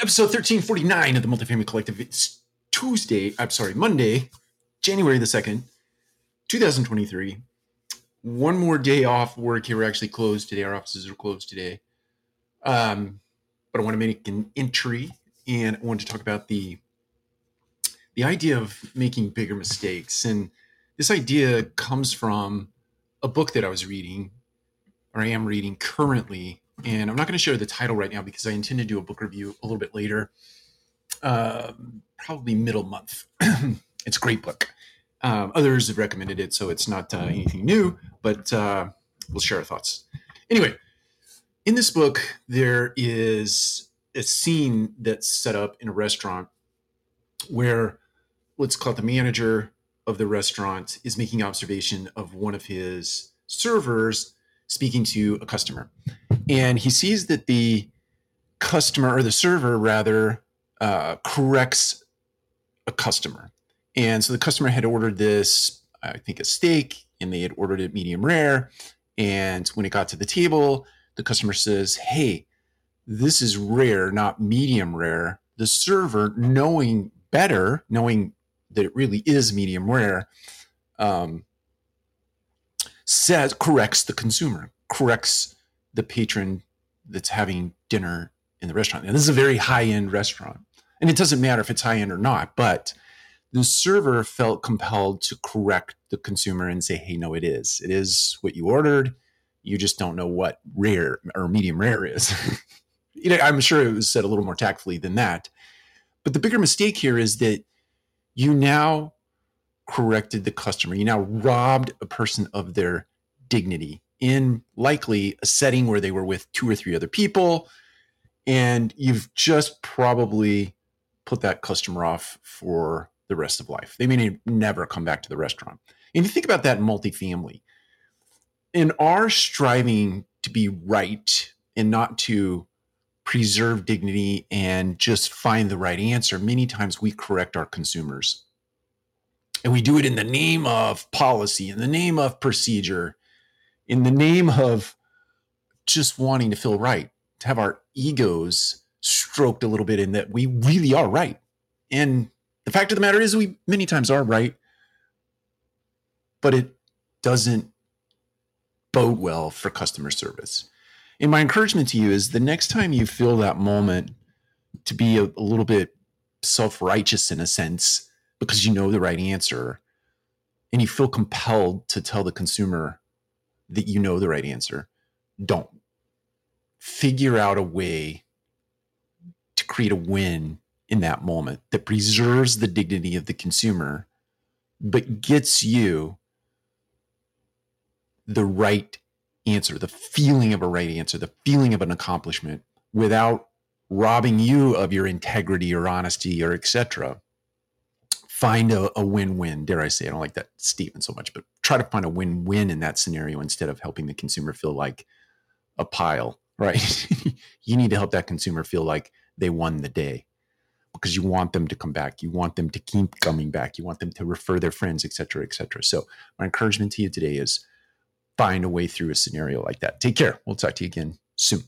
episode 1349 of the Multifamily Collective. It's Tuesday, I'm sorry, Monday, January the 2nd, 2023. One more day off work here. We're actually closed today. Our offices are closed today. Um, but I want to make an entry and I want to talk about the the idea of making bigger mistakes. And this idea comes from a book that I was reading, or I am reading currently. And I'm not going to share the title right now because I intend to do a book review a little bit later, uh, probably middle month. it's a great book. Um, others have recommended it, so it's not uh, anything new, but uh, we'll share our thoughts. Anyway, in this book, there is a scene that's set up in a restaurant where let's call it the manager of the restaurant is making observation of one of his servers speaking to a customer. And he sees that the customer or the server rather uh, corrects a customer. And so the customer had ordered this, I think, a steak, and they had ordered it medium rare. And when it got to the table, the customer says, Hey, this is rare, not medium rare. The server, knowing better, knowing that it really is medium rare, um, says corrects the consumer, corrects the patron that's having dinner in the restaurant. And this is a very high end restaurant. And it doesn't matter if it's high end or not, but the server felt compelled to correct the consumer and say, hey, no, it is. It is what you ordered. You just don't know what rare or medium rare is. you know, I'm sure it was said a little more tactfully than that. But the bigger mistake here is that you now corrected the customer. You now robbed a person of their dignity in likely a setting where they were with two or three other people. And you've just probably put that customer off for the rest of life. They may never come back to the restaurant. And you think about that multifamily. In our striving to be right and not to preserve dignity and just find the right answer, many times we correct our consumers. And we do it in the name of policy, in the name of procedure, in the name of just wanting to feel right, to have our egos stroked a little bit in that we really are right. And the fact of the matter is, we many times are right, but it doesn't bode well for customer service. And my encouragement to you is the next time you feel that moment to be a, a little bit self righteous in a sense because you know the right answer and you feel compelled to tell the consumer that you know the right answer, don't. Figure out a way to create a win in that moment that preserves the dignity of the consumer, but gets you the right answer, the feeling of a right answer, the feeling of an accomplishment without robbing you of your integrity or honesty or etc. Find a, a win-win, dare I say. I don't like that statement so much, but try to find a win-win in that scenario instead of helping the consumer feel like a pile, right? you need to help that consumer feel like they won the day because you want them to come back. You want them to keep coming back. You want them to refer their friends, etc., etc. So my encouragement to you today is find a way through a scenario like that. Take care. We'll talk to you again soon.